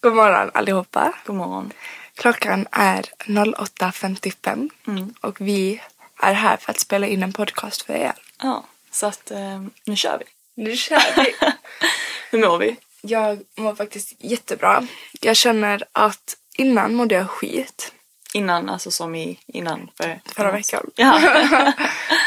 God morgon allihopa. god morgon. Klockan är 08.55 Mm. och vi är här för att spela in en podcast för er. Ja, så att eh, nu kör vi. Nu kör vi. Hur mår vi? jag mår faktiskt jättebra. Jag känner att innan mådde jag skit. Innan, alltså som i innan för, Förra veckan. Ja.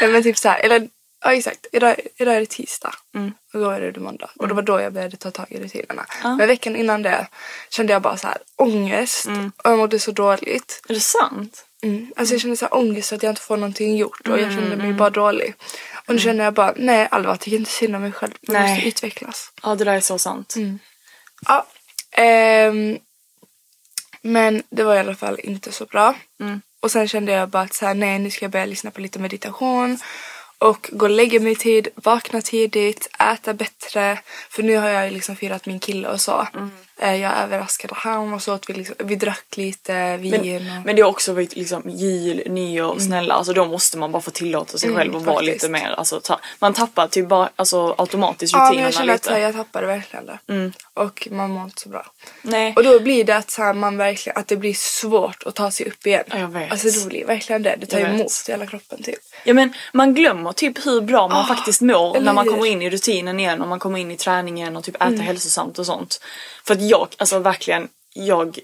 Men typ så här, eller ja exakt. Idag, idag är det tisdag. Mm. Och då är det måndag. Och det var då jag började ta tag i rutinerna. Men veckan innan det kände jag bara så här ångest. Mm. Och jag mådde så dåligt. Är det sant? Mm. Alltså jag kände så här ångest att jag inte får någonting gjort och jag kände mig bara dålig. Och nu känner jag bara, nej Alva jag tycker inte synd om mig själv. Jag Nej. måste utvecklas. Ja, det där är så sant. Ja. ehm, men det var i alla fall inte så bra. Och sen kände jag bara att så här, nej nu ska jag börja lyssna på lite meditation. Och gå och lägga mig i tid, vakna tidigt, äta bättre. För nu har jag liksom firat min kille och så. Mm. Jag överraskade han och så åt vi liksom, vi drack lite vin. Men, och... men det har också varit liksom jul, nyår, snälla. Alltså då måste man bara få tillåta sig Mm, själv att vara lite mer, alltså ta, man tappar typ bara alltså, automatiskt Ja men rutinerna jag känner att här, lite. jag tappade verkligen det. Och man mår inte så bra. Nej. Och då blir det att, så här, man verkligen, att det blir svårt att ta sig upp igen. Ja, jag vet. Alltså det blir verkligen det. Det tar Jag vet. emot hela kroppen typ. Ja men man glömmer typ hur bra man faktiskt mår när man kommer in i rutinen igen och man kommer in i träningen och typ äter Mm. hälsosamt och sånt. För att jag, alltså verkligen, jag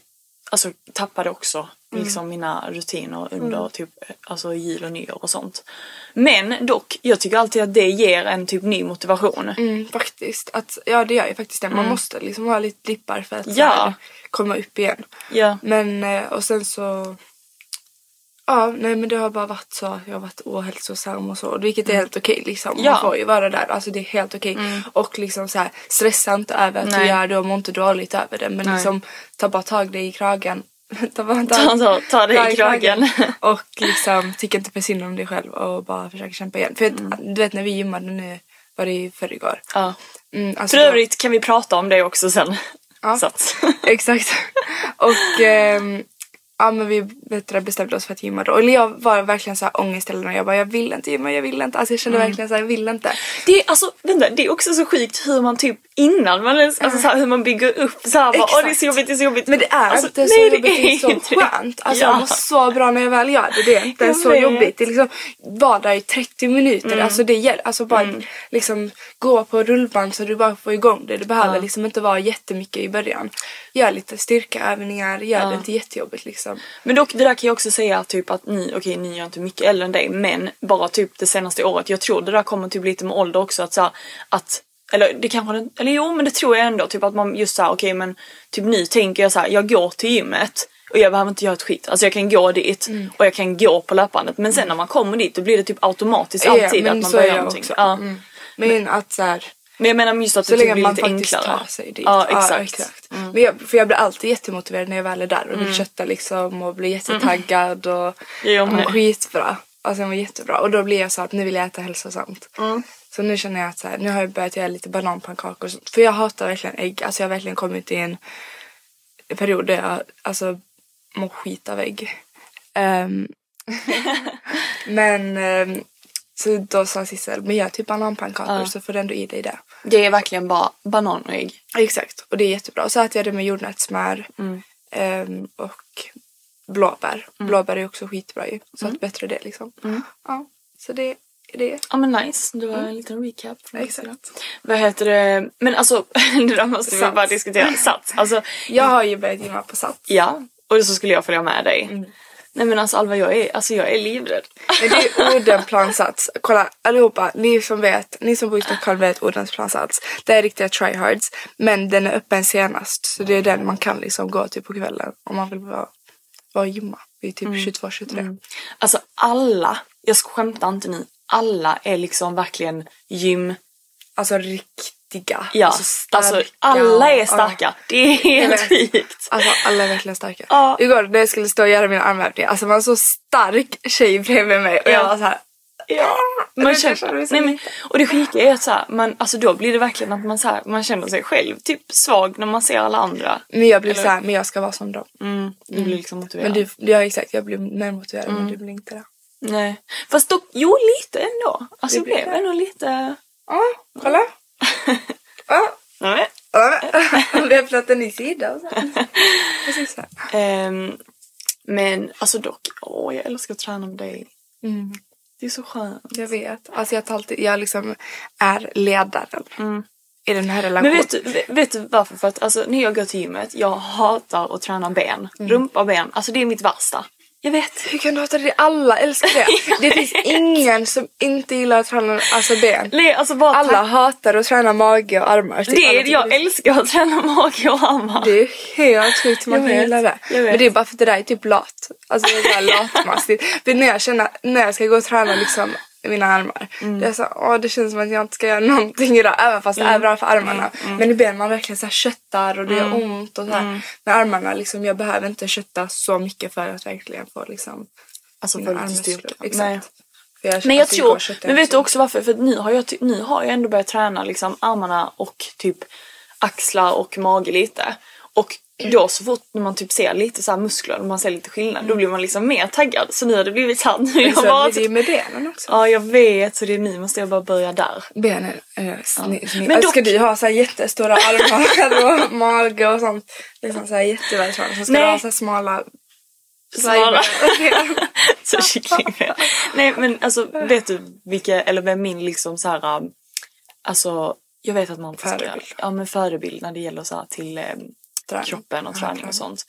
alltså, tappade också Mm. liksom mina rutiner under typ alltså jul och nyår och sånt. Men dock, jag tycker alltid att det ger en typ ny motivation. Mm, faktiskt. Att, ja det gör ju faktiskt det. Man måste liksom ha lite dippar för att Mm. Ja. här, komma upp igen. Ja. Men eh, och sen så Ja, nej men det har bara varit så. Jag har varit ohälsosam och så. Vilket är helt okej liksom. Mm. Ja. Man får ju vara där. Alltså det är helt okej. Och liksom så här, stressa inte över att Nej. du gör det och må inte dåligt över det. Men Nej. liksom ta bara tag dig i kragen. ta bara Ta, ta, ta dig i kragen. och liksom tycka inte för synd om dig själv och bara försöka kämpa igen. För att, du vet när vi gymmade nu var det i förrgår. Ja. Mm, alltså För övrigt kan vi prata om det också sen. Ja. Exakt. Och ehm, ja men vi bestämde oss för att gymma då. Eller jag var verkligen så här ångest hela dagen. Jag bara jag vill inte gymma, jag vill inte. Alltså jag kände Mm. verkligen så här, jag vill inte. Det är, alltså, vänta, det är också så sjukt hur man typ innan man ens, alltså, så här, hur man bygger upp så här, bara, åh det är så jobbigt, det är så jobbigt. Men det är alltså, inte så nej, jobbigt, det är så inte skönt. Alltså ja. jag mår så bra när jag väl gör det. Det är inte så jobbigt. Det är liksom, var där i 30 minuter. Mm. Alltså det gäller. Alltså bara liksom gå på rullband så du bara får igång det. Det behöver liksom inte vara jättemycket i början. Gör lite styrkeövningar, gör det inte jättejobbigt liksom. Men dock det där kan jag också säga typ att ni, okej ni är inte mycket äldre än dig men bara typ det senaste året, jag tror det där kommer typ lite med ålder också att så här, att eller det kanske eller jo men det tror jag ändå typ att man just såhär okej men typ nu tänker jag så här, jag går till gymmet och jag behöver inte göra ett skit. Alltså jag kan gå dit Mm. och jag kan gå på löpbandet men sen när man kommer dit då blir det typ automatiskt Ja, alltid men att man börjar någonting. Ja. Mm. Men att så här, Men jag menar just att Så det typ länge blir man lite enklare. tar sig dit. Ja exakt. Men jag, för jag blir alltid jättemotiverad när jag väl är där och Mm. vill kötta liksom och blir jättetaggad och Jag mår skitbra. Alltså jag mår jättebra och då blir jag så att nu vill jag äta hälsosamt. Mm. Så nu känner jag att så här, nu har jag börjat göra lite bananpannkakor och sånt. För jag hatar verkligen ägg. Alltså jag har verkligen kommit i en period där jag alltså mår skit av ägg. Ehm, men ehm, så då sa Sissel, men gör typ bananpannkakor så får du ändå i dig det. Det är verkligen bara banan och ägg. Exakt, och det är jättebra. Och så äter jag det med jordnötssmör Mm. ehm, och blåbär. Blåbär är också skitbra ju. Så att bättre det liksom. Mm. Ja, så det är det. Ja men nice, det var en liten recap. från Exakt. Vad heter det, men alltså det där måste vi bara diskutera. Sats. Alltså Jag har ju börjat gymma på Sats. ja, och så skulle jag följa med dig. Mm. Nej men alltså Alva jag är, alltså jag är livrädd. Men det är Odenplansats. Kolla allihopa, ni som vet, ni som bor i Stockholm vet Odenplansats. Det är riktiga tryhards. Men den är öppen senast. Så det är den man kan liksom gå till på kvällen om man vill vara, vara gymma. Vid typ 22-23. Alltså alla, jag skämtar inte nu, alla är liksom verkligen gym. Alltså riktiga. Ja, Alltså, starka. alltså alla är Ja. starka. Det är helt sjukt. Alltså alla är verkligen starka. Ja. Igår när jag skulle stå och göra mina armhävningar, alltså man så stark tjej bredvid mig och jag Ja. var så här. Ja, Jag man känner, nej men, och det sjuka är att så här, man, alltså då blir det verkligen att man, så här, man känner sig själv typ svag när man ser alla andra. Men jag blir Eller- så här, men jag ska vara som dem. Mm, du blir liksom motiverad. Men du, ja exakt, jag blir mer motiverad Mm. men du blir inte det. Nej. Fast dock, jo lite ändå. Alltså Det blev ändå lite... Ja, kolla. Ja, Nej. ja. En ny sida och så. Precis så här. Ehm, men alltså dock, åh jag älskar att träna med dig. Mm. Det är så skönt. Jag vet. Alltså jag tar alltid, jag liksom är ledaren i den här relationen. Men vet du, vet- du varför? För att alltså, när jag går till gymmet, jag hatar att träna ben. Rumpa och ben, alltså det är mitt värsta. Jag vet. Hur kan du hata det? Alla älskar det. Det finns ingen som inte gillar att träna alltså ben. Nej, alltså bara Alla hatar att träna mage och armar. Typ Det är, jag det- älskar att träna mage och armar. Det är helt sjukt man kan gilla det. Men det är bara för att det där är typ lat. Alltså det är latmastigt. för när jag känner, när jag ska gå och träna liksom mina armar. Mm. Det är så, åh det känns som att jag inte ska göra någonting idag. Även fast det Mm. är bra för armarna. Men i benen man verkligen så här köttar och det gör ont och så här. Mm. Med armarna liksom, jag behöver inte kötta så mycket för att verkligen få liksom Alltså få lite styrka. Nej. För jag, Men jag tror, men vet du så också varför? För nu har jag, nu har jag ändå börjat träna liksom armarna och typ axlar och mage lite. Och då så fort när man typ ser lite så här muskler, när man ser lite skillnad, då blir man liksom mer taggad. Så nu har det blivit så här, nu Men jag så bara... det ju med benen också. Ja jag vet, så det är nu måste jag bara börja där. Benen är sni- sni- Men alltså, dock- Ska du ha så här jättestora armar och mage och sånt? Liksom så här jättevältränad. Så ska Nej. du ha så här smala... Smala. så kycklingben. Nej men alltså vet du vilka, eller vem min liksom så här, um, alltså jag vet att man inte ska, Förebild. ja men förebild när det gäller så här till eh, Träning. kroppen och Ja, träning och sånt.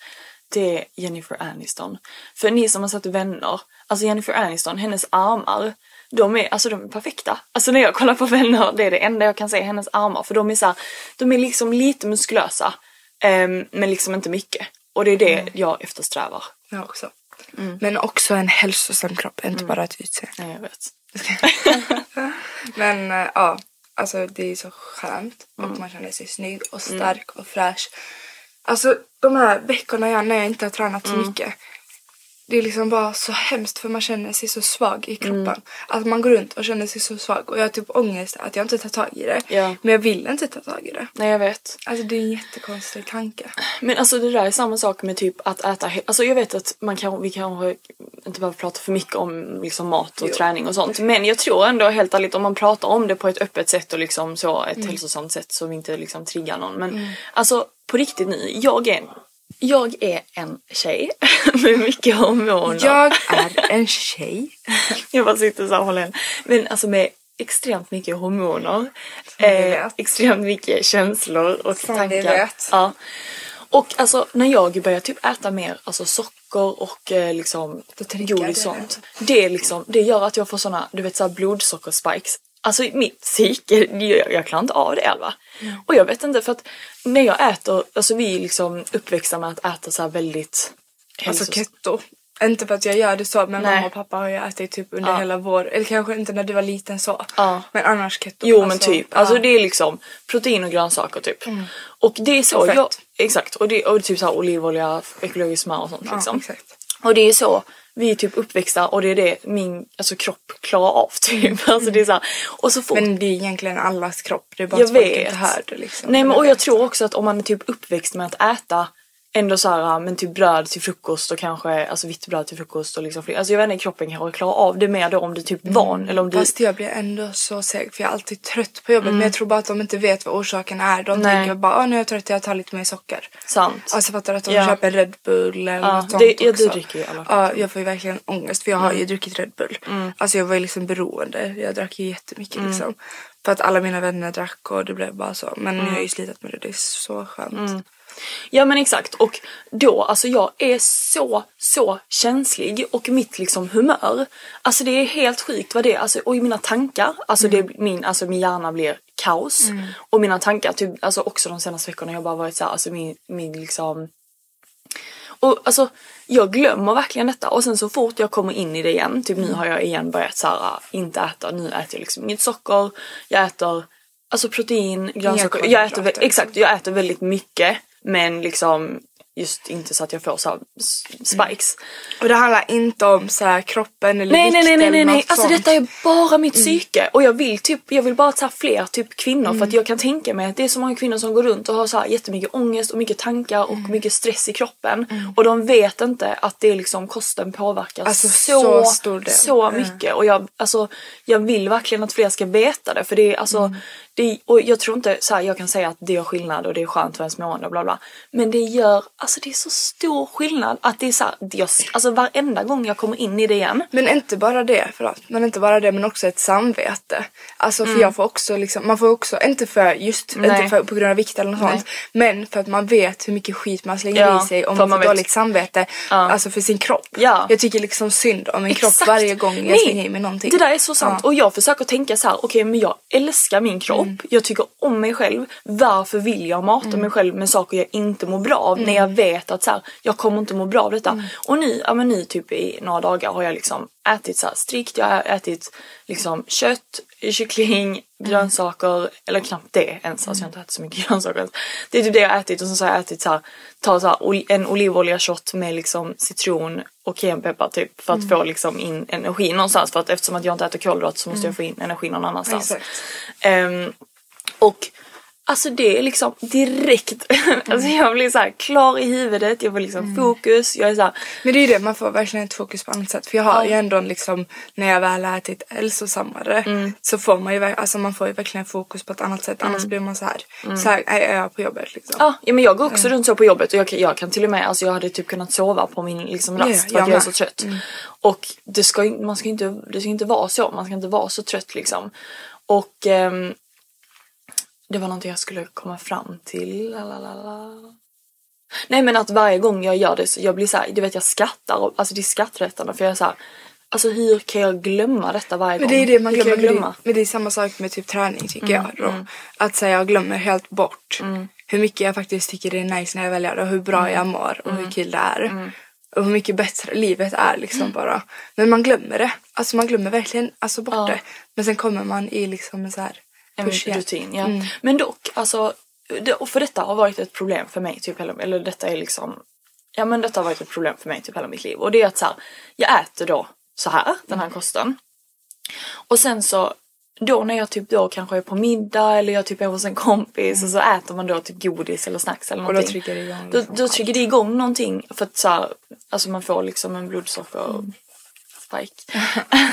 Det är Jennifer Aniston. För ni som har sett Vänner, alltså Jennifer Aniston, hennes armar, de är, alltså de är perfekta. Alltså när jag kollar på Vänner, det är det enda jag kan se, hennes armar. För de är så här, de är liksom lite muskulösa, ehm, men liksom inte mycket. Och det är det Mm. jag eftersträvar. Jag också. Men också en hälsosam kropp, inte bara ett utseende. Nej, jag vet. Men eh, ja, alltså det är så skönt Mm. och man känner sig snygg och stark och fräsch. Alltså de här veckorna jag, när jag inte har tränat Mm. så mycket. Det är liksom bara så hemskt för man känner sig så svag i kroppen. Mm. Att man går runt och känner sig så svag och jag har typ ångest att jag inte tar tag i det. Ja. Men jag vill inte ta tag i det. Nej, jag vet. Alltså det är en jättekonstig tanke. Men alltså det där är samma sak med typ att äta, alltså jag vet att man kan, vi kanske inte behöver prata för mycket om liksom mat och Jo. träning och sånt. Men jag tror ändå helt ärligt om man pratar om det på ett öppet sätt och liksom så ett hälsosamt sätt vi inte liksom triggar någon. Men alltså på riktigt nu, jag är en, jag är en tjej med mycket hormoner. Jag är en tjej. Jag bara sitter så här och håller en. Men alltså med extremt mycket hormoner. Eh, extremt mycket känslor och Som tankar. Ja. Och alltså när jag börjar typ äta mer alltså socker och eh, liksom godis sånt. Det, är liksom, det gör att jag får såna, du vet såhär blodsockerspikes. Alltså mitt psyke, jag, jag klarar inte av det Alva. Och jag vet inte för att när jag äter, alltså vi är liksom uppväxta med att äta så väldigt Alltså keto. Inte för att jag gör det så men Nej. mamma och pappa har ju ätit typ under Ja. hela vår, eller kanske inte när du var liten så. Ja. Men annars keto. Jo men alltså, typ. ja. Alltså det är liksom protein och grönsaker typ. Och det är så Och jag, exakt. Och det och typ så här olivolja, ekologiskt smör och sånt liksom. exakt. Och det är så vi är typ uppväxta och det är det min alltså, kropp klarar av typ. Alltså det är så här, och så fort Men det är egentligen allas kropp. Det är bara jag att folk vet. inte hör det liksom. Nej men och jag tror också att om man är typ uppväxt med att äta ändå så här, men typ bröd till frukost och kanske alltså vitt bröd till frukost och liksom. Alltså jag vet inte, kroppen kanske klarar av det mer då om du typ van eller om du... Fast jag blir ändå så seg för jag är alltid trött på jobbet men jag tror bara att de inte vet vad orsaken är. De Mm. Nej. tänker bara, nu är jag trött, jag tar lite mer socker. Sant. Alltså fattar att de Ja. köper Red Bull eller Ja, något sånt det- ja, du dricker ju alla Ja, jag får ju verkligen ångest för jag har Mm. ju druckit Red Bull. Alltså jag var ju liksom beroende. Jag drack ju jättemycket Mm. liksom. För att alla mina vänner drack och det blev bara så. Men nu har Mm. jag ju slutat med det, det är så skönt. Ja men exakt. Och då alltså jag är så så känslig och mitt liksom humör. Alltså det är helt sjukt vad det är. Alltså och i mina tankar. Alltså det min alltså min hjärna blir kaos. Och mina tankar typ alltså också de senaste veckorna har jag bara varit så här, alltså min min liksom. Och alltså jag glömmer verkligen detta. Och sen så fort jag kommer in i det igen, typ nu har jag igen börjat så här, inte äta, nu äter jag liksom inget socker, jag äter alltså protein, grönsaker, jag äter, exakt, jag äter väldigt mycket men liksom just inte så att jag får så spikes. Och det handlar inte om så kroppen eller Nej vikt nej nej nej nej, alltså sånt. detta är bara mitt psyke. Och jag vill typ, jag vill bara ta fler typ kvinnor för att jag kan tänka mig att det är så många kvinnor som går runt och har så här jättemycket ångest och mycket tankar och mycket stress i kroppen. Och de vet inte att det är liksom kosten påverkar Alltså, så, så så Mm. mycket. Och jag, alltså, jag vill verkligen att fler ska veta det för det är alltså det, och jag tror inte så här, jag kan säga att det gör skillnad och det är skönt för ens mående och bla bla. Men det gör, alltså det är så stor skillnad att det är så här, jag, alltså varenda gång jag kommer in i det igen Men inte bara det, förlåt. Men inte bara det men också ett samvete. Alltså för jag får också liksom, man får också, inte för just, Mm. Nej. inte för, på grund av vikt eller något sånt. Men för att man vet hur mycket skit man slänger Ja, i sig om man man får dåligt samvete. Alltså för sin kropp. Ja. Jag tycker liksom synd om min kropp Exakt. varje gång jag Nej, slänger i mig någonting. Det där är så sant Ja. och jag försöker tänka så här: okej men jag älskar min kropp, Mm. jag tycker om mig själv. Varför vill jag mata mig själv med saker jag inte mår bra av när jag Mm. Vet att så här, jag kommer inte må bra av detta. Och nu, ja men nu typ i några dagar har jag liksom ätit så här strikt, jag har ätit liksom kött, kyckling, Mm. grönsaker, eller knappt det ens, alltså jag har inte ätit så mycket grönsaker ens. Det är typ det jag har ätit och sen så har jag ätit så här, ta så här, en olivolja shot med liksom citron och cayennepeppar typ för att få liksom in energi någonstans för att eftersom att jag inte äter kolhydrater så måste jag få in energi någon annanstans. Ehm, och alltså det är liksom direkt, alltså jag blir så här klar i huvudet, jag får liksom fokus, jag är så här, Men det är ju det, man får verkligen ett fokus på annat sätt. För jag har ju ändå liksom, när jag väl har ätit hälsosammare Mm. så får man ju, alltså man får ju verkligen fokus på ett annat sätt. Annars blir man så här, så här är jag på jobbet liksom. Ja, ja men jag går också runt så på jobbet och jag, kan- jag kan till och med, alltså jag hade typ kunnat sova på min liksom Ja, rast för jag att jag är så trött. Och det ska, man ska inte, det ska inte vara så, man ska inte vara så trött liksom. Och ehm, det var någonting jag skulle komma fram till. Lalalala. Nej men att varje gång jag gör det så jag blir så här, du vet jag skrattar, och, alltså det är skrattretande för jag är så här, alltså hur kan jag glömma detta varje Men gång? det är det man glömmer. jag Men det, men är samma sak med typ träning tycker Mm, jag då. Att säga jag glömmer helt bort hur mycket jag faktiskt tycker det är nice när jag väljer och hur bra Mm. jag mår och hur kul det är. Och hur mycket bättre livet är liksom bara. Men man glömmer det. Alltså man glömmer verkligen alltså bort Ja. det. Men sen kommer man i liksom en så här En push rutin, ja. Mm. Men dock, alltså, det, och för detta har varit ett problem för mig, typ, eller detta är liksom, ja men detta har varit ett problem för mig typ hela mitt liv. Och det är att så här, jag äter då så här, den här kosten. Och sen så, då när jag typ då kanske är på middag eller jag typ är hos en kompis och så äter man då typ godis eller snacks eller Och då någonting. triggar det igång Då, liksom då triggar det igång någonting för att så här, alltså man får liksom en blodsocker spike.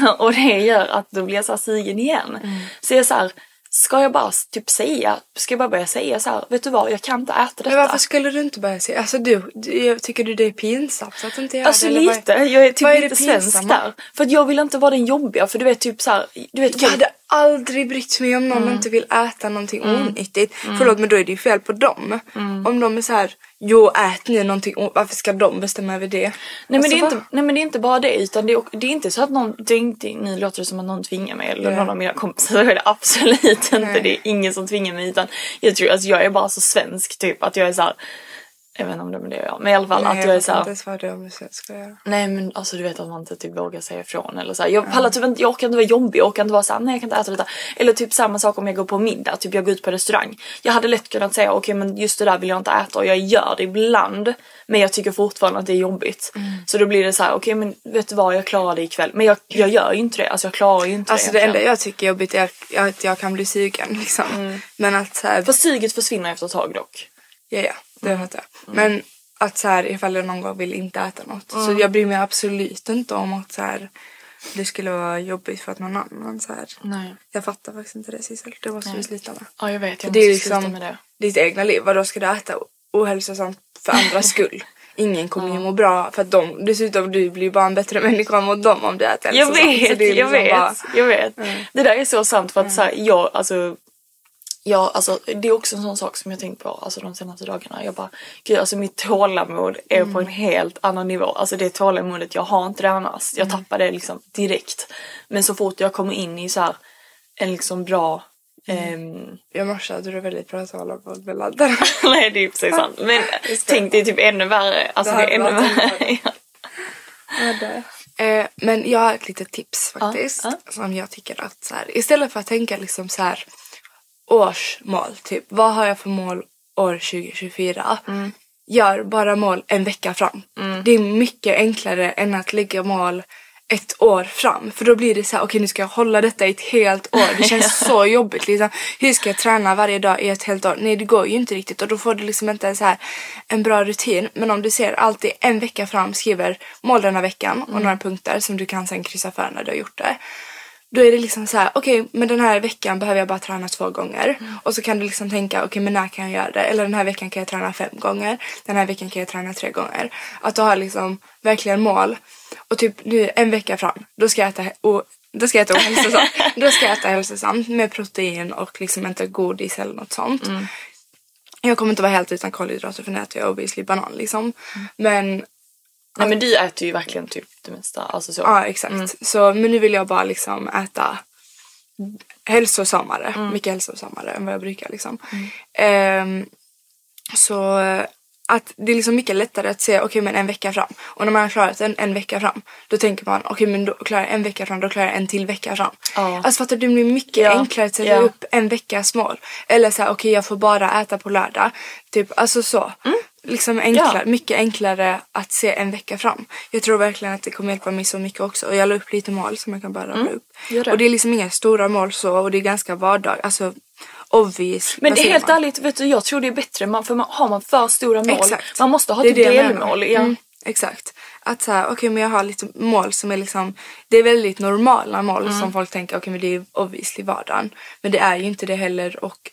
och det gör att då blir jag så här sugen igen. Så jag så här, ska jag bara typ säga, ska jag bara börja säga så här, vet du vad, jag kan inte äta detta. Men varför skulle du inte börja se? Alltså du, du jag tycker du det är pinsamt att du inte gör Alltså det? vad- lite, jag är typ är lite svensk där. För att jag vill inte vara den jobbiga för du vet typ så här, du vet Jag hade aldrig brytt mig om någon Mm. inte vill äta någonting onyttigt. Förlåt men då är det ju fel på dem. Om de är så här, jo ät ni någonting varför ska de bestämma över det? Nej men, Alltså, det är va? inte, nej men det är inte bara det utan det är, det är inte så att någon, det inte, nu låter det som att någon tvingar mig eller Ja. någon av mina kompisar, är det absolut inte. Nej. Det är ingen som tvingar mig utan jag tror, alltså jag är bara så svensk typ att jag är så här. Jag vet inte om det är det jag men i alla fall Nej, att jag är jag så fattar här, inte ens vad det är om jag ska göra. Nej men alltså du vet att man inte typ vågar säga ifrån eller så här. Jag pallar typ inte, jag orkar inte vara jobbig, jag orkar inte vara såhär, nej jag kan inte äta detta. Eller typ samma sak om jag går på middag, typ jag går ut på restaurang. Jag hade lätt kunnat säga okej men just det där vill jag inte äta och jag gör det ibland. Men jag tycker fortfarande att det är jobbigt. Så då blir det så här: okej men vet du vad jag klarar det ikväll. Men jag, jag gör ju inte det, alltså jag klarar ju inte Alltså det det enda jag tycker är jobbigt är att jag kan bli sugen liksom. Men att så här, Fast suget försvinner efter ett tag dock. ja ja, det Mm. fattar jag. Men Att så här, ifall jag någon gång vill inte äta något. Så jag bryr mig absolut inte om att så här, det skulle vara jobbigt för att någon annan så här. Nej. Jag fattar faktiskt inte det Sissel. Det måste vi sluta med. Ja jag vet, jag det är liksom med det. ditt egna liv. Vadå ska du äta ohälsosamt för andras skull? Ingen kommer ju må bra för att de, dessutom du blir bara en bättre människa mot dem om du äter Jag vet, det är jag liksom vet, bara- jag vet. Det där är så sant för att så här, jag, alltså, jag, alltså, det är också en sån sak som jag tänkt på alltså, de senaste dagarna. Jag bara, gud alltså mitt tålamod är på en helt annan nivå. Alltså det tålamodet, jag har inte det annars. Jag tappar det liksom direkt. Men så fort jag kommer in i så här, en liksom bra ehm, I morse hade du väldigt bra tålamod med laddare. Nej det är precis sant. Men tänk dig typ ännu värre. Alltså Det det, är ännu värre. Eh, men jag har ett litet tips faktiskt. Ja, Som jag tycker att så här, istället för att tänka liksom så här årsmål, typ vad har jag för mål år 2024? Mm. Gör bara mål en vecka fram. Det är mycket enklare än att lägga mål ett år fram. För då blir det så här, okej nu ska jag hålla detta i ett helt år. Det känns så jobbigt liksom. Hur ska jag träna varje dag i ett helt år? Nej det går ju inte riktigt och då får du liksom inte så här en bra rutin. Men om du ser alltid en vecka fram, skriver mål denna veckan och några punkter som du kan sen kryssa för när du har gjort det. Då är det liksom så här, okej men den här veckan behöver jag bara träna två gånger. Och så kan du liksom tänka, okej men när kan jag göra det? Eller den här veckan kan jag träna fem gånger. Den här veckan kan jag träna tre gånger. Att du har liksom verkligen mål. Och typ nu en vecka fram, då ska jag äta, och, då ska jag äta ohälsosamt. då ska jag äta hälsosamt med protein och liksom inte godis eller något sånt. Jag kommer inte vara helt utan kolhydrater för nu äter jag obviously banan liksom. Men Nej men du äter ju verkligen typ det mesta. Alltså så. Ja exakt. Så, men nu vill jag bara liksom äta hälsosammare. Mycket hälsosammare än vad jag brukar liksom. Ehm, så eh, att det är liksom mycket lättare att se okej men en vecka fram. Och när man har klarat en, en vecka fram då tänker man okej men då klarar jag en vecka fram då klarar jag en till vecka fram. Ja. Alltså fattar du det blir mycket Ja. enklare att sätta Ja. upp en veckas mål. Eller så här okej jag får bara äta på lördag. Typ alltså så. Liksom enklare. Ja. mycket enklare att se en vecka fram. Jag tror verkligen att det kommer hjälpa mig så mycket också. Och jag la upp lite mål som jag kan bara rabbla upp. Mm. Gör det. Och det är liksom inga stora mål så och det är ganska vardag. Alltså obvious. Men det är helt man? ärligt, vet du, jag tror det är bättre man, för man, har man för stora mål, Exakt. man måste ha menar. delmål. Ja. Mm, exakt. Att så här, okej men jag har lite mål som är liksom, det är väldigt normala mål Mm. som folk tänker, okej men det är obviously vardagen. Men det är ju inte det heller och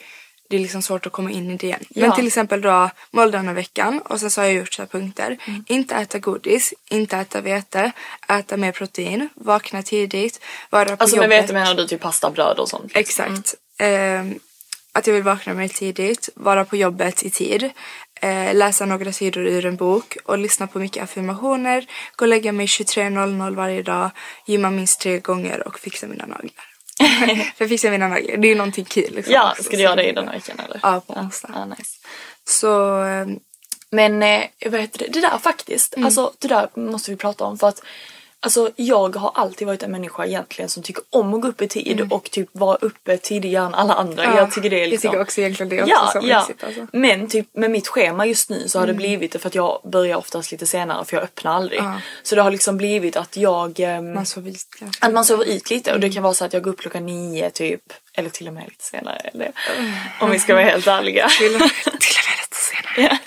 det är liksom svårt att komma in i det igen. Men Ja. till exempel då mål denna veckan och sen så har jag gjort så här punkter. Mm. Inte äta godis, inte äta vete, äta mer protein, vakna tidigt, vara på Alltså med jobbet. vete menar du typ pasta, bröd och sånt? Exakt. Ehm, att jag vill vakna mer tidigt, vara på jobbet i tid, eh, läsa några sidor ur en bok och lyssna på mycket affirmationer, gå och lägga mig 23.00 varje dag, gymma minst tre gånger och fixa mina naglar. För fixa mina naglar, det är ju någonting kul. Liksom, Ja, ska du göra det i den här veckan eller? Ja, på onsdag. Ja, nice. Så ehm, Men eh, vad heter det? Det där faktiskt, Mm. alltså det där måste vi prata om för att Alltså jag har alltid varit en människa egentligen som tycker om att gå upp i tid och typ vara uppe tidigare än alla andra. Mm. Ja, jag tycker det är liksom... Jag tycker också egentligen det är också ja, så ja. mysigt alltså. Men typ med mitt schema just nu så har Mm. det blivit det för att jag börjar oftast lite senare för jag öppnar aldrig. Så det har liksom blivit att jag... ehm, Man sover ut att man sover ut lite och det Mm. kan vara så att jag går upp klockan nio typ. Eller till och med lite senare. Eller, Mm. om vi ska vara helt ärliga. Till och med, till och med lite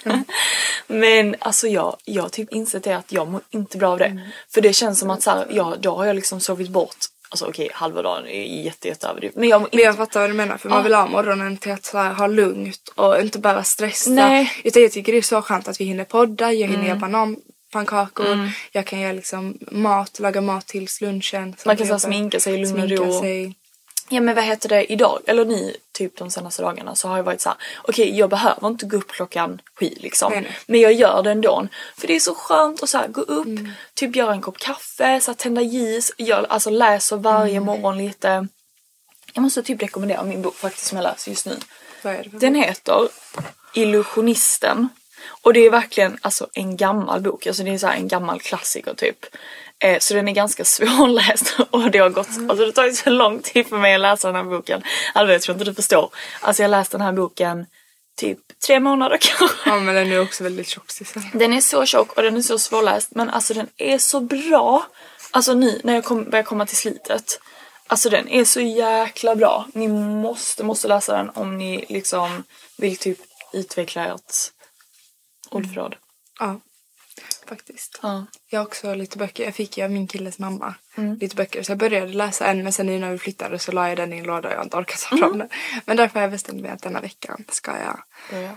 senare. Men alltså jag, jag typ insett det att jag mår inte bra av det. Mm. För det känns som att så här, ja, då har jag liksom sovit bort Alltså okej, halva dagen är jätte, jätte överdrivet. Men jag Men jag fattar vad du menar för man vill ha morgonen till att här, ha lugnt och inte behöva stressa. Nej. Utan jag tycker det är så skönt att vi hinner podda, jag hinner göra bananpannkakor, jag kan göra liksom mat, laga mat tills lunchen. Man kan så sminka sig i lugn och sminka ro. sig. Ja men vad heter det idag, eller ni typ de senaste dagarna så har jag varit så här: okej jag behöver inte gå upp klockan sju liksom. Nej, nej. Men jag gör det ändå. För det är så skönt att så här, gå upp, Mm. typ göra en kopp kaffe, så här, tända ljus, gör, alltså läser varje Mm. morgon lite. Jag måste typ rekommendera min bok faktiskt som jag läser just nu. Den heter Illusionisten. Och det är verkligen alltså en gammal bok, alltså det är så här en gammal klassiker typ. Eh, så den är ganska svårläst och det har gått, alltså det tagit så lång tid för mig att läsa den här boken. Alva jag tror inte du förstår. Alltså jag har läst den här boken typ tre månader kanske. Ja men den är också väldigt tjock. Den är så tjock och den är så svårläst men alltså den är så bra. Alltså nu när jag kom, börjar komma till slutet. Alltså den är så jäkla bra. Ni måste, måste läsa den om ni liksom vill typ utveckla ert ordförråd. Ja, faktiskt. Ja. Jag har också lite böcker. Jag fick ju av min killes mamma Mm. lite böcker. Så jag började läsa en men sen nu när vi flyttade så la jag den i en låda och jag har inte orkat ta Mm. fram den. Men därför har jag bestämt mig att denna veckan ska jag Ja.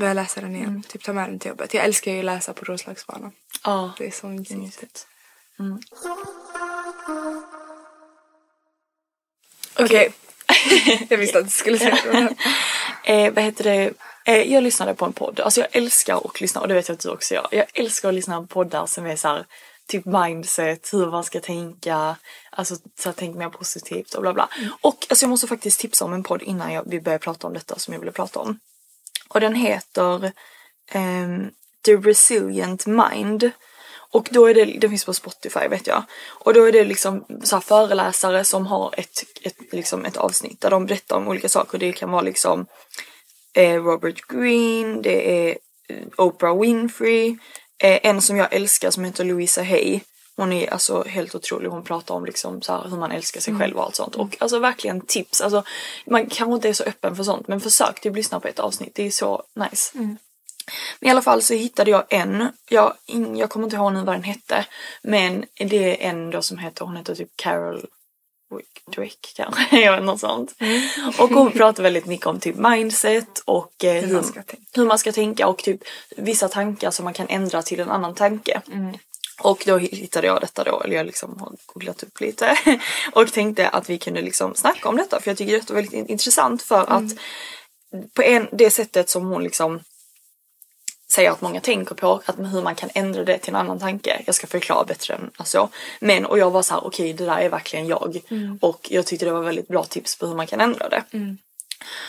börja läsa den igen. Mm. Typ ta med den till jobbet. Jag älskar ju att läsa på Roslagsbanan. ja. Det är så mysigt. mysigt. Okej. jag visste att du skulle säga det. Eh, vad heter det? Eh, jag lyssnade på en podd. Alltså jag älskar att lyssna och det vet jag att du också gör. Jag älskar att lyssna på poddar som är så här, typ mindset, hur man ska tänka, alltså så här, tänk mer positivt och bla bla. Och alltså jag måste faktiskt tipsa om en podd innan jag, vi börjar prata om detta som jag ville prata om. Och den heter ehm, The Resilient Mind. Och då är det, det finns på Spotify vet jag. Och då är det liksom så föreläsare som har ett, ett, liksom ett avsnitt där de berättar om olika saker. Det kan vara liksom Robert Greene, det är eh, Oprah Winfrey, eh, en som jag älskar som heter Louisa Hay. Hon är alltså helt otrolig. Hon pratar om liksom så hur man älskar sig själv och allt sånt. Och alltså verkligen tips. Alltså, man kanske inte är så öppen för sånt men försök typ lyssna på ett avsnitt. Det är så nice. Men i alla fall så hittade jag en, jag, jag kommer inte ihåg nu vad den hette, men det är en då som heter, hon heter typ Carol Wick- kanske, jag vet något sånt. Och hon pratar väldigt mycket om typ mindset och eh, hur, man ska tänka. hur man ska tänka och typ vissa tankar som man kan ändra till en annan tanke. Och då hittade jag detta då, eller jag liksom har googlat upp lite och tänkte att vi kunde liksom snacka om detta för jag tycker detta är väldigt in- intressant för att på en, det sättet som hon liksom säger att många tänker på, att hur man kan ändra det till en annan tanke. Jag ska förklara bättre än alltså. Men och jag var så här, okej det där är verkligen jag. Och jag tyckte det var väldigt bra tips på hur man kan ändra det.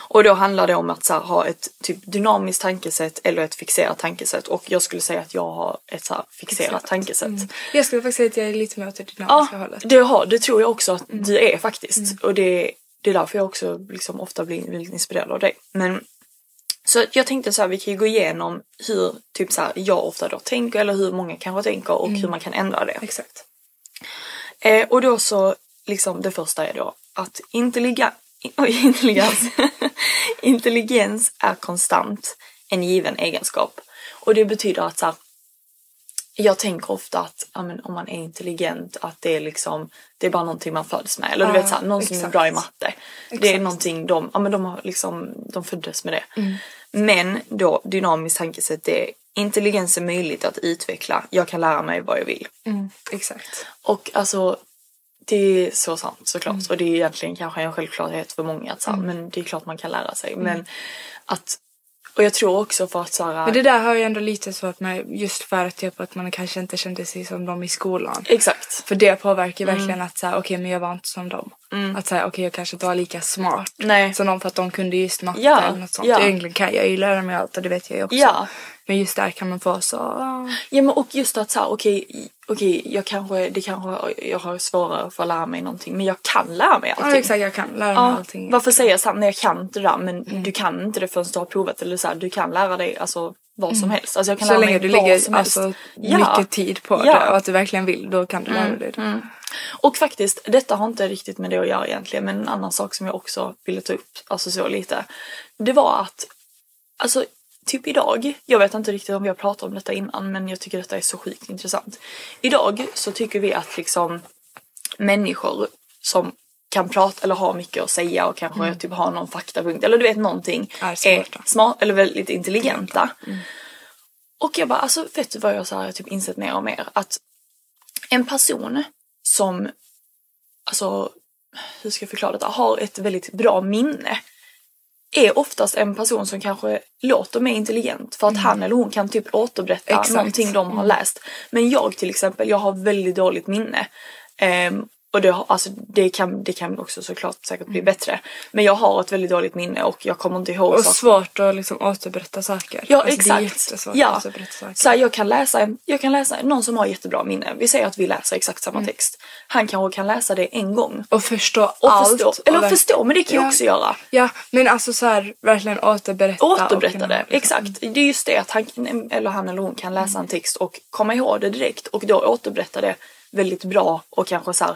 Och då handlar det om att här, ha ett typ dynamiskt tankesätt eller ett fixerat tankesätt. Och jag skulle säga att jag har ett så här, fixerat tankesätt. Jag skulle faktiskt säga att jag är lite mer åt det Ja, dynamiska hållet. det, har, det tror jag också att du är faktiskt. Och det, det är därför jag också liksom ofta blir inspirerad av dig. Men så jag tänkte så här, vi kan ju gå igenom hur typ så här, jag ofta då tänker eller hur många kanske tänker och hur man kan ändra det. Exakt. Eh, och då så, liksom det första är då att intelliga, oj, intelligens, intelligens är konstant en given egenskap. Och det betyder att så här, jag tänker ofta att ja, men, om man är intelligent att det är liksom det är bara någonting man föds med. Eller du Ja, vet såhär, någon som är exakt. bra i matte. Det är Exakt. någonting de, ja men de har liksom, de föddes med det. Men då dynamiskt tankesätt det är intelligens är möjligt att utveckla. Jag kan lära mig vad jag vill. Mm, exakt. Och alltså det är så sant såklart. Och det är egentligen kanske en självklarhet för många att så här, men det är klart man kan lära sig. Men att, och jag tror också för att här, Men det där har jag ändå lite svårt med just för att, typ, att man kanske inte kände sig som dem i skolan. Exakt. För det påverkar ju verkligen att säga okej men jag var inte som dem. Att säga okej jag kanske inte var lika smart Nej. som dem för att de kunde just matte Ja, eller något sånt. ja. Egentligen kan jag ju lära mig allt och det vet jag ju också. Ja. Men just där kan man få så... Ja men och just att så här, okej, okej, jag kanske, det kanske, jag har svårare för att lära mig någonting men jag kan lära mig allting. Ja exakt jag kan lära mig Ja, allting. varför säga så här, nej jag kan inte det där men du kan inte det förrän du har provat eller så här, du kan lära dig alltså vad som helst. Alltså jag kan Så lära länge mig du vad lägger som helst. alltså, Ja. mycket tid på Ja. det och att du verkligen vill då kan du lära dig det. Och faktiskt, detta har inte riktigt med det att göra egentligen, men en annan sak som jag också ville ta upp, alltså så lite. Det var att, alltså typ idag, jag vet inte riktigt om vi har pratat om detta innan, men jag tycker detta är så sjukt intressant. Idag så tycker vi att liksom människor som kan prata eller har mycket att säga och kanske typ har någon faktapunkt eller du vet någonting Är smarta. smart eller väldigt intelligenta. Och jag bara, alltså vet du vad jag så här, typ insett mer och mer? Att en person som, alltså hur ska jag förklara detta, har ett väldigt bra minne är oftast en person som kanske låter mer intelligent för att han eller hon kan typ återberätta Exakt. någonting de har läst. Men jag till exempel, jag har väldigt dåligt minne. Ehm, och det, alltså, det, kan, det kan också såklart säkert bli bättre. Men jag har ett väldigt dåligt minne och jag kommer inte ihåg Och saker. svårt att liksom återberätta saker. Ja alltså, exakt. Ja. Så här, jag kan läsa jag kan läsa någon som har jättebra minne. Vi säger att vi läser exakt Mm. samma text. Han kanske kan läsa det en gång. Och förstå Och allt. förstå. och Eller verk- förstå, men det kan jag Ja. också göra. Ja, men alltså så här verkligen återberätta. och Återberätta det, liksom- exakt. Det är just det att han, eller han eller hon kan läsa en text och komma ihåg det direkt och då återberätta det väldigt bra och kanske så här,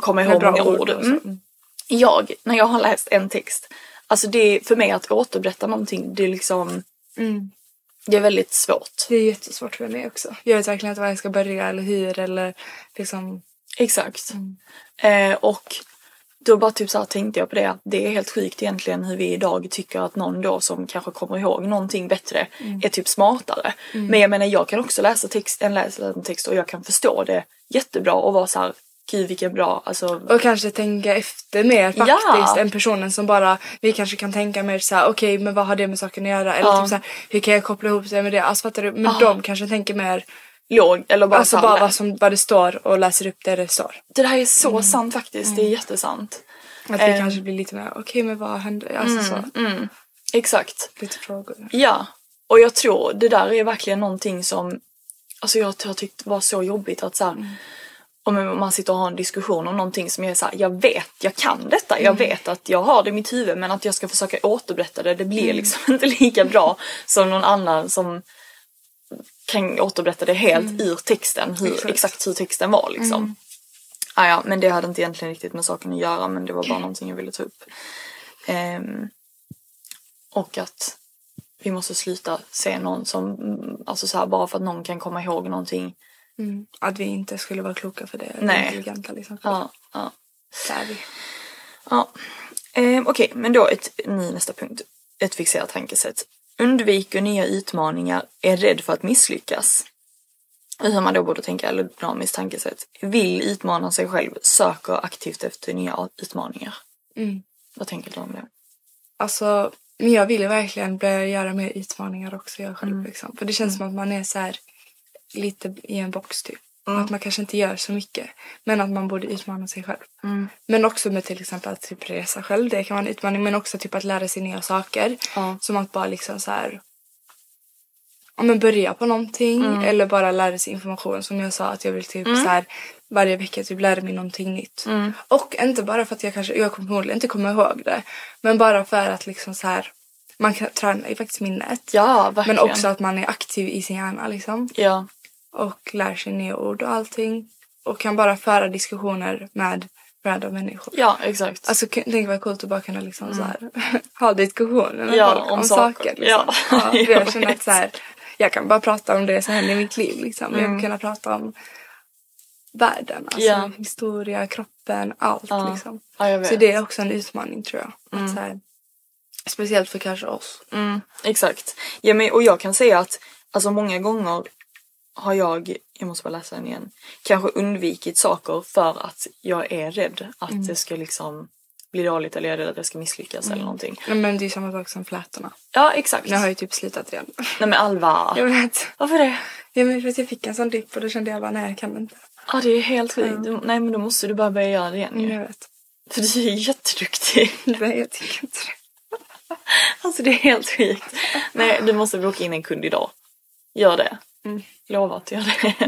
komma Med ihåg många ord så. Mm. Jag, när jag har läst en text, alltså det är för mig att återberätta någonting, det är liksom Mm. Det är väldigt svårt. Det är jättesvårt för mig också. Jag vet verkligen inte var jag ska börja eller hur eller liksom. Exakt. Eh, och då bara typ så här tänkte jag på det att det är helt sjukt egentligen hur vi idag tycker att någon då som kanske kommer ihåg någonting bättre är typ smartare. Men jag menar jag kan också läsa text, en läsa en text och jag kan förstå det jättebra och vara så här gud vilken bra, alltså Och kanske tänka efter mer Ja. faktiskt än personen som bara, vi kanske kan tänka mer såhär okej men vad har det med saken att göra? Eller Ja. typ såhär, hur kan jag koppla ihop det med det? Alltså fattar du? Men Ja. de kanske tänker mer, låg eller bara alltså bara vad, som, vad det står och läser upp det det står. Det här är så sant faktiskt, det är jättesant. Att vi Eh. kanske blir lite mer, okej men vad hände? Alltså så, Exakt. lite frågor. Ja, och jag tror det där är verkligen någonting som alltså jag har tyckt var så jobbigt att så här, om man sitter och har en diskussion om någonting som jag är så här, jag vet, jag kan detta, jag vet att jag har det i mitt huvud men att jag ska försöka återberätta det, det blir liksom inte lika bra som någon annan som kan återberätta det helt ur texten, hur, Exakt. exakt hur texten var liksom. Ah, ja, men det hade inte egentligen riktigt med saken att göra men det var bara någonting jag ville ta upp. Ehm, och att vi måste sluta se någon som, mm, alltså så här, bara för att någon kan komma ihåg någonting. Mm. Att vi inte skulle vara kloka för det. Nej. Intelligenta liksom. För Ja, ja. det är vi. ja. Ehm, Okej, men då ett, ny nästa punkt. Ett fixerat tankesätt. Undviker nya utmaningar, är rädd för att misslyckas. Hur man då borde tänka, eller dynamiskt tankesätt. Vill utmana sig själv, söker aktivt efter nya utmaningar. Mm. Vad tänker du om det? Alltså, men jag vill verkligen börja göra mer utmaningar också jag själv Mm. liksom. För det känns som att man är så här lite i en box typ. Mm. Att man kanske inte gör så mycket. Men att man borde utmana sig själv. Mm. Men också med till exempel att typ resa själv. Det kan vara en utmaning. Men också typ att lära sig nya saker. Ja. Som att bara liksom så här. Ja men börja på någonting. Mm. Eller bara lära sig information. Som jag sa att jag vill typ så här. Varje vecka typ lära mig någonting nytt. Mm. Och inte bara för att jag kanske, jag kommer förmodligen inte komma ihåg det. Men bara för att liksom så här. Man kan träna ju faktiskt minnet. Ja, verkligen. Men också att man är aktiv i sin hjärna liksom. Ja, Och lär sig nya ord och allting. Och kan bara föra diskussioner med random människor. ja exakt. Alltså tänk vad coolt att bara kunna liksom så här, ha diskussioner med Mm. Ja, folk om om, saker. saker. Liksom. Ja, Ja. jag jag känner att så här, jag kan bara prata om det som händer i mitt liv. Liksom. Jag Mm. vill kunna prata om världen, alltså Ja. historia, kroppen, allt. Ja. Liksom. Ja, jag vet. Så det är också en utmaning tror jag. Att, så här, speciellt för kanske oss. Mm, exakt. Ja, men, och jag kan säga att alltså många gånger har jag, jag måste bara läsa den igen, kanske undvikit saker för att jag är rädd att Mm. det ska liksom bli dåligt eller jag är rädd att jag ska misslyckas eller någonting. Men det är samma sak som flätorna. Ja exakt. Jag har ju typ slutat redan. Nej men Alva. Jag vet. Varför det? Ja, men för att jag fick en sån dipp och då kände jag bara nej jag kan inte. Ja det är helt sjukt. Du- Nej men då måste du bara börja göra det igen Mm, ju. jag vet. För du är jätteduktig. Nej jag tycker inte det. Alltså det är helt sjukt. Nej du måste boka in en kund idag. Gör det. Mm. Lova att göra det.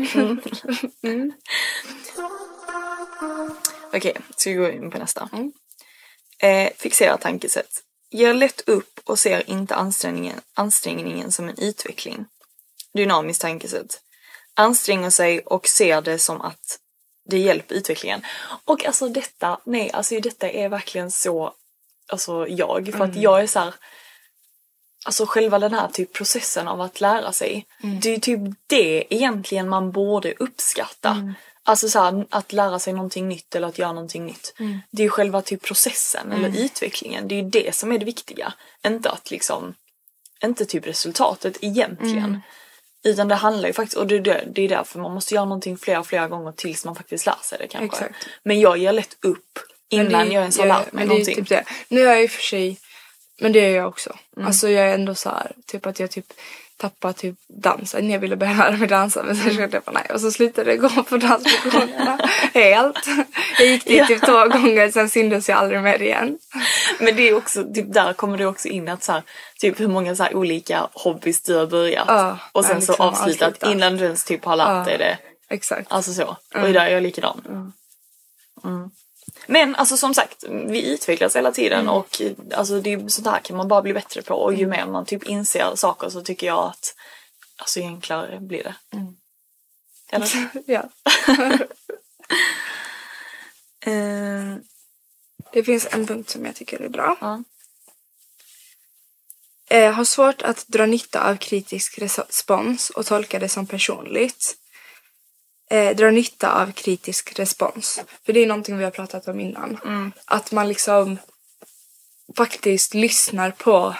Mm. Okej, ska vi gå in på nästa? Mm. Eh, fixera tankesätt. Ger lätt upp och ser inte ansträngningen, ansträngningen som en utveckling. Dynamiskt tankesätt. Anstränger sig och ser det som att det hjälper utvecklingen. Och alltså detta, nej alltså detta är verkligen så, alltså jag. För att jag är så här. Alltså själva den här typ processen av att lära sig. Det är ju typ det egentligen man borde uppskatta. Alltså så här, att lära sig någonting nytt eller att göra någonting nytt. Det är ju själva typ processen eller utvecklingen. Det är ju det som är det viktiga. Inte att liksom, inte typ resultatet egentligen. Utan det handlar ju faktiskt, och det är, det, det är därför man måste göra någonting flera, flera gånger tills man faktiskt lär sig det kanske. Exakt. Men jag ger lätt upp innan det- jag ens har lärt mig men det någonting. Typ det. Nu är jag i och för sig, men det är jag också. Mm. Alltså jag är ändå så här, typ att jag typ tappar typ dansen. Jag ville börja lära mig dansa men Mm. sen kände jag bara nej. Och så slutade jag gå på danslektionerna helt. Jag gick dit typ två gånger sen syntes jag aldrig mer igen. Men det är också, typ där kommer det också in att så här, typ hur många så olika hobbys du har börjat. Ja, och sen ja, så liksom avslutat avslutat. innan du ens typ har lärt Ja. dig det. Exakt. Alltså så. Och där är jag likadan. Mm. Men alltså som sagt, vi utvecklas hela tiden Mm. och alltså det, sånt här kan man bara bli bättre på. Och ju mer man typ inser saker så tycker jag att alltså ju enklare blir det. Mm. Eller? ja. Eh, Det finns en punkt som jag tycker är bra. ja. Eh, har svårt att dra nytta av kritisk respons och tolka det som personligt. Eh, dra nytta av kritisk respons. För det är någonting vi har pratat om innan. Att man liksom faktiskt lyssnar på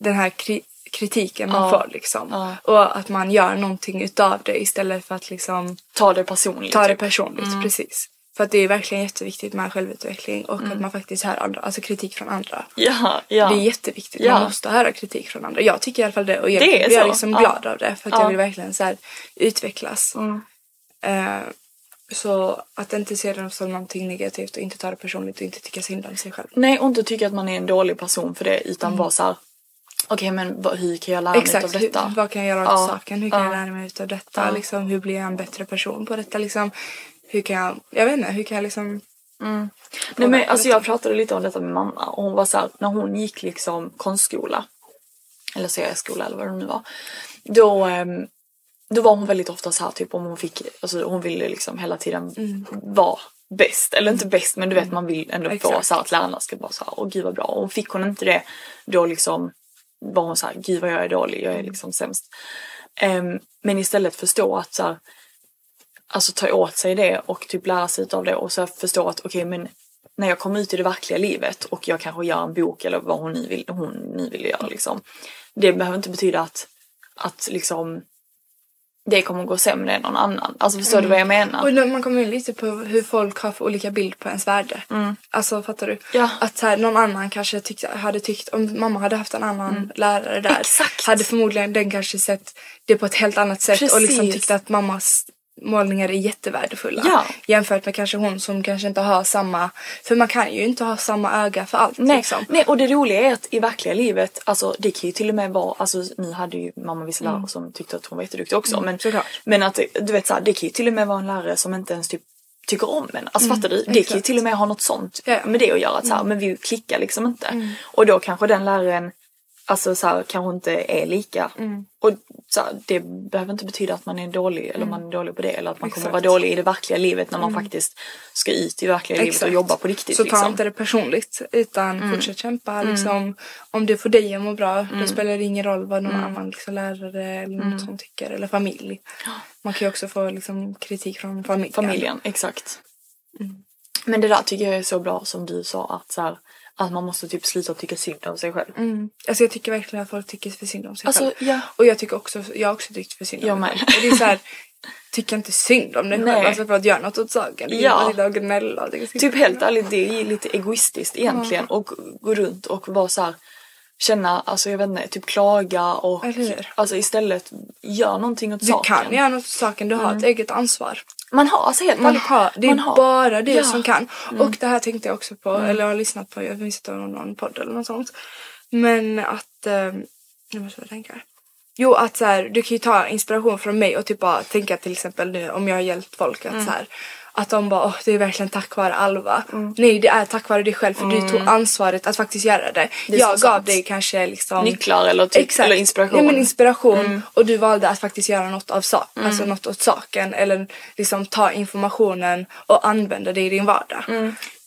den här kri- kritiken man Ja. får liksom. Ja. Och att man gör någonting utav det istället för att liksom Ta det personligt. ta det typ. personligt. Precis. För att det är verkligen jätteviktigt med självutveckling och att man faktiskt hör andra, alltså kritik från andra. Ja, ja. Det är jätteviktigt. Ja. Man måste höra kritik från andra. Jag tycker i alla fall det. Och jag Det är blir så. liksom glad av det. För att Ja. jag vill verkligen så utvecklas. Mm. Eh, så att inte se det som någonting negativt och inte ta det personligt och inte tycka synd om sig själv. Nej, och inte tycka att man är en dålig person för det utan vara så här. Okej, men vad, hur kan jag lära mig av detta? hur, vad kan jag göra åt Ja. saken? Hur kan Ja. jag lära mig utav detta? Ja. Liksom, hur blir jag en bättre person på detta? Liksom, hur kan jag, jag vet inte, hur kan jag liksom Nej, men, alltså, jag pratade lite om detta med mamma och hon var så här, när hon gick liksom konstskola eller CS-skola eller vad det nu var. Då, ehm, då var hon väldigt ofta så här typ om hon fick, alltså hon ville liksom hela tiden vara bäst. Eller inte bäst men du vet man vill ändå få Exakt. så här att lärarna ska vara så här, åh gud vad bra. Och fick hon inte det då liksom var hon så här, gud vad jag är dålig, jag är liksom sämst. Ehm, men istället förstå att så här, alltså ta åt sig det och typ lära sig av det och så förstå att okej men när jag kommer ut i det verkliga livet och jag kanske gör en bok eller vad hon ni vill, hon ni vill göra liksom. Det behöver inte betyda att, att liksom det kommer gå sämre än någon annan. Alltså förstår du vad jag menar? Och man kommer in lite på hur folk har för olika bild på ens värde. Alltså fattar du? Mm. Ja. Att här, någon annan kanske tyckte, hade tyckt, om mamma hade haft en annan lärare där. Mm. Exakt. Hade förmodligen den kanske sett det på ett helt annat sätt. Och liksom Precis. tyckte att mammas målningar är jättevärdefulla. Ja. Jämfört med kanske hon som kanske inte har samma, för man kan ju inte ha samma öga för allt Nej, liksom. nej, och det roliga är att i verkliga livet, alltså det kan ju till och med vara, alltså ni hade ju mamma vissa lärare som tyckte att hon var jätteduktig också. men, såklart. men att du vet såhär, det kan ju till och med vara en lärare som inte ens typ tycker om en. Alltså fattar du? Det kan ju till och med ha något sånt Ja, ja. med det att göra. Att, så här, Men vi klickar liksom inte. Och då kanske den läraren Alltså så här, kanske inte är lika. Och så här, det behöver inte betyda att man är dålig eller man är dålig på det eller att man kommer Exakt. vara dålig i det verkliga livet när man faktiskt ska ut i verkliga livet och Exakt. jobba på riktigt. Så ta liksom. inte det personligt utan fortsätt kämpa. Liksom, om det får dig att må bra då spelar det ingen roll vad någon annan liksom, lärare eller något sånt tycker. Eller familj. Man kan ju också få liksom, kritik från familjen. Familjen, exakt. Men det där tycker jag är så bra som du sa att så här, att man måste typ sluta tycka synd om sig själv. Mm. Alltså jag tycker verkligen att folk tycker för synd om sig Alltså, själv. ja. Och jag tycker också, jag har också tyckt för synd om Jag mig själv. Och det är så här, tycker inte synd om dig själv. Nej. Alltså för att göra något åt saken. Ja. och gnälla. Typ helt ärligt, det är lite egoistiskt egentligen och gå runt och vara så här känna, alltså jag vet inte, typ klaga och Eller alltså istället gör någonting åt Du saken. kan göra något åt saken, du har ett eget ansvar. Man har alltså helt Man har, det är man har. bara det Ja. Mm. som kan. Och det här tänkte jag också på, eller jag har lyssnat på, jag minns inte om någon podd eller något sånt. Men att, eh, jag måste bara tänka. Jo att så här, du kan ju ta inspiration från mig och typ bara tänka till exempel nu om jag har hjälpt folk att Mm. så här. Att de bara, åh det är verkligen tack vare Alva. Nej det är tack vare dig själv för du tog ansvaret att faktiskt göra det. Mm. Det jag gav sant. dig kanske liksom Nycklar eller typ, eller inspiration. Mm. Ja, men inspiration och du valde att faktiskt göra något av sak, alltså något åt saken eller liksom ta informationen och använda det i din vardag.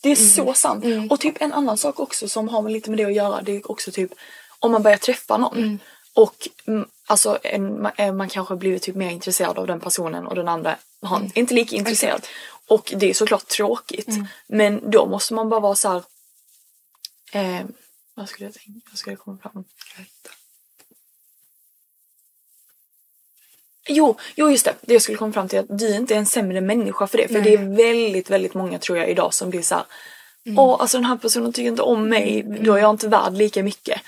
Det är så sant. Och typ en annan sak också som har med lite med det att göra det är också typ om man börjar träffa någon och mm, alltså en, man, eh, man kanske blivit typ mer intresserad av den personen och den andra har inte lika intresserad. Och det är såklart tråkigt. Men då måste man bara vara så här. Eh, vad skulle jag tänka? Vad skulle jag komma fram? Jo, jo just det. Det jag skulle komma fram till är att du inte är en sämre människa för det. För det är väldigt, väldigt många tror jag idag som blir så här. Åh, alltså den här personen tycker inte om mig, då är jag inte värd lika mycket.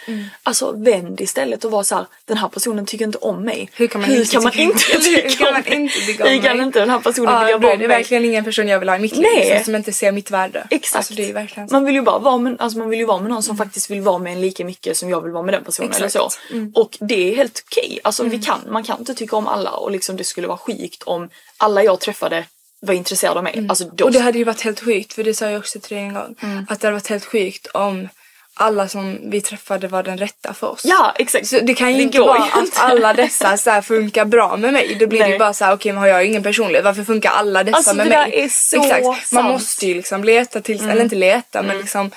Alltså vänd istället och var så här, den här personen tycker inte om mig. Hur kan man hur inte kan man tycka- inte tycka om mig? tycka om Hur kan mig? inte den här personen Ja, då vara är det mig? verkligen ingen person jag vill ha i mitt liv Nej. liksom, som inte ser mitt värde. Exakt. Alltså, det är verkligen så. Man vill ju bara vara med, alltså man vill ju vara med någon som faktiskt vill vara med en lika mycket som jag vill vara med den personen Exakt. eller så. Och det är helt okej. Alltså vi kan, man kan inte tycka om alla och liksom det skulle vara sjukt om alla jag träffade var intresserade av mig. Alltså då, Och det hade ju varit helt sjukt, för det sa jag också till dig en gång, Mm. att det hade varit helt sjukt om alla som vi träffade var den rätta för oss. Ja exakt. Så det kan ju Det inte vara ju att inte. alla dessa så funkar bra med mig. Då blir det Nej. ju bara så här, okej men har jag ingen personlighet, varför funkar alla dessa Alltså, med det där mig? är så Exakt. Man sant. Mm. måste ju liksom leta tills, eller inte leta men liksom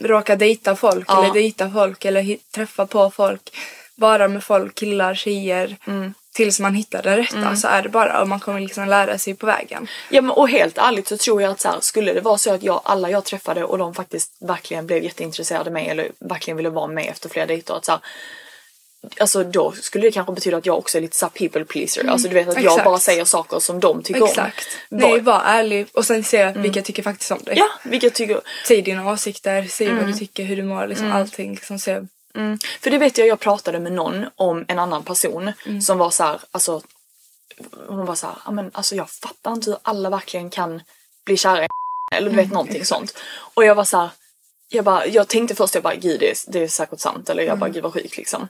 råka dejta folk Ja. eller dejta folk eller träffa på folk. Vara med folk, killar, tjejer. Mm. Tills man hittar den rätta så är det bara och man kommer liksom lära sig på vägen. Ja men och helt ärligt så tror jag att så här, skulle det vara så att jag, alla jag träffade och de faktiskt verkligen blev jätteintresserade av mig eller verkligen ville vara med efter flera dejter att så här, Alltså då skulle det kanske betyda att jag också är lite så här people pleaser. Alltså du vet att jag exakt. bara säger saker som de tycker Exakt. om. Nej, Var- ärlig och sen se vilka tycker faktiskt om dig. Ja, vilket jag tycker. Säg dina åsikter, säg vad du tycker, hur du mår, liksom allting. Liksom, se. Mm. För det vet jag, jag pratade med någon om en annan person som var så här, alltså hon var så här, "Ja, men alltså jag fattar inte hur alla verkligen kan bli kära i eller du vet någonting sånt. Och jag var så här, jag, bara, jag tänkte först jag bara gud det är, det är säkert sant eller jag bara gud vad sjukt liksom.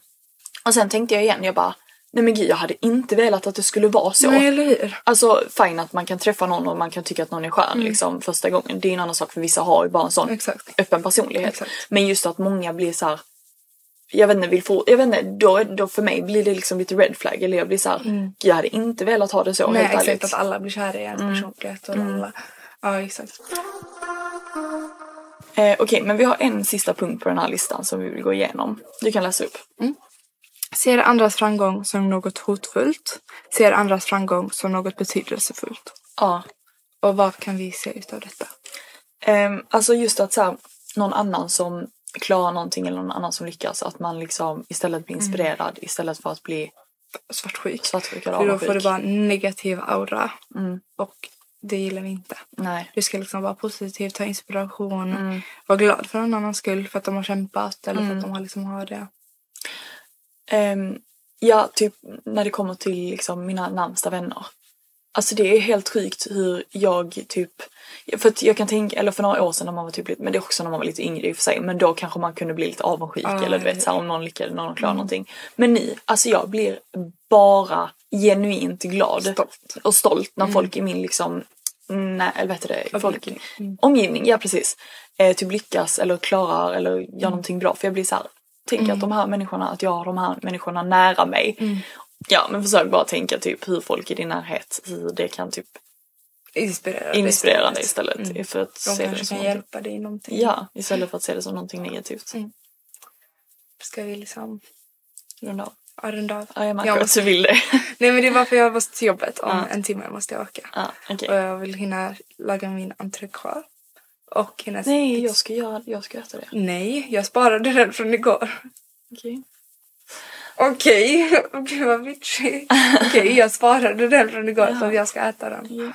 Och sen tänkte jag igen, jag bara nej men gud jag hade inte velat att det skulle vara så. Nej, eller hur? Alltså fine att man kan träffa någon och man kan tycka att någon är skön liksom första gången. Det är en annan sak för vissa har ju bara en sån Exakt. öppen personlighet. Exakt. Men just att många blir så här. Jag vet inte, vill få, jag vet inte, då, då för mig blir det liksom lite red flag. Eller jag blir så här, "Gud, jag hade inte velat ha det så Nej, helt exakt. ärligt. Att alla blir kära i en personlighet och alla. Ja, exakt. Eh, Okej, men vi har en sista punkt på den här listan som vi vill gå igenom. Du kan läsa upp. Ser andras framgång som något hotfullt. Ser andras framgång som något betydelsefullt. Ja. Och vad kan vi se utav detta? Ehm, alltså just att så här, någon annan som klarar någonting eller någon annan som lyckas. Att man liksom istället blir inspirerad istället för att bli Svartsjuk. svartsjuk eller För då får det bara negativ aura. Mm. Och det gillar vi inte. Nej. Du ska liksom vara positiv, ta inspiration. Mm. Vara glad för någon annans skull. För att de har kämpat eller för att de har liksom har det. Ehm, ja, typ när det kommer till liksom mina närmsta vänner. Alltså det är helt sjukt hur jag typ, för att jag kan tänka, eller för några år sedan när man var typ men det är också när man var lite yngre i och för sig, men då kanske man kunde bli lite avundsjuk Ja, eller du vet ja. så här, om någon lyckades, någon klarade någonting. Men nu, alltså jag blir bara genuint glad Stolt. och stolt när folk i min liksom, nej, eller vet du det, folk, Omgivning. Mm. omgivning, ja precis, eh, typ lyckas eller klarar eller gör någonting bra. För jag blir så här, tänk att de här människorna, att jag har de här människorna nära mig. Ja men försök bara tänka typ hur folk i din närhet, hur det kan typ Inspirera inspirera dig istället. istället. För att De se det kanske som kan någonting- hjälpa dig i någonting. Ja, istället för att se det som någonting negativt. Ska vi liksom Runda av. ja, runda av? Ja, jag märker Jag att du vill det. Nej men det var för jag måste till jobbet. Om Ja. en timme måste jag åka. ja, okej. Och jag vill hinna laga min entrecote. Och hinna... Nej, jag ska, göra, jag ska äta det. Nej, jag sparade den från igår. Okej. Okej, gud vad bitchig. Okej, jag sparade den från igår så att jag ska äta den. Ja.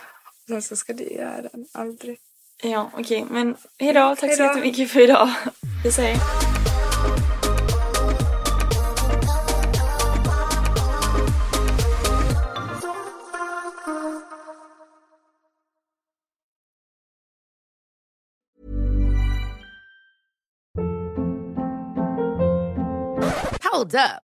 Sen så ska du göra den. Aldrig. Ja, okej. Men hejdå. Tack så Hejdå. jättemycket för idag. Vi säger. Hold up.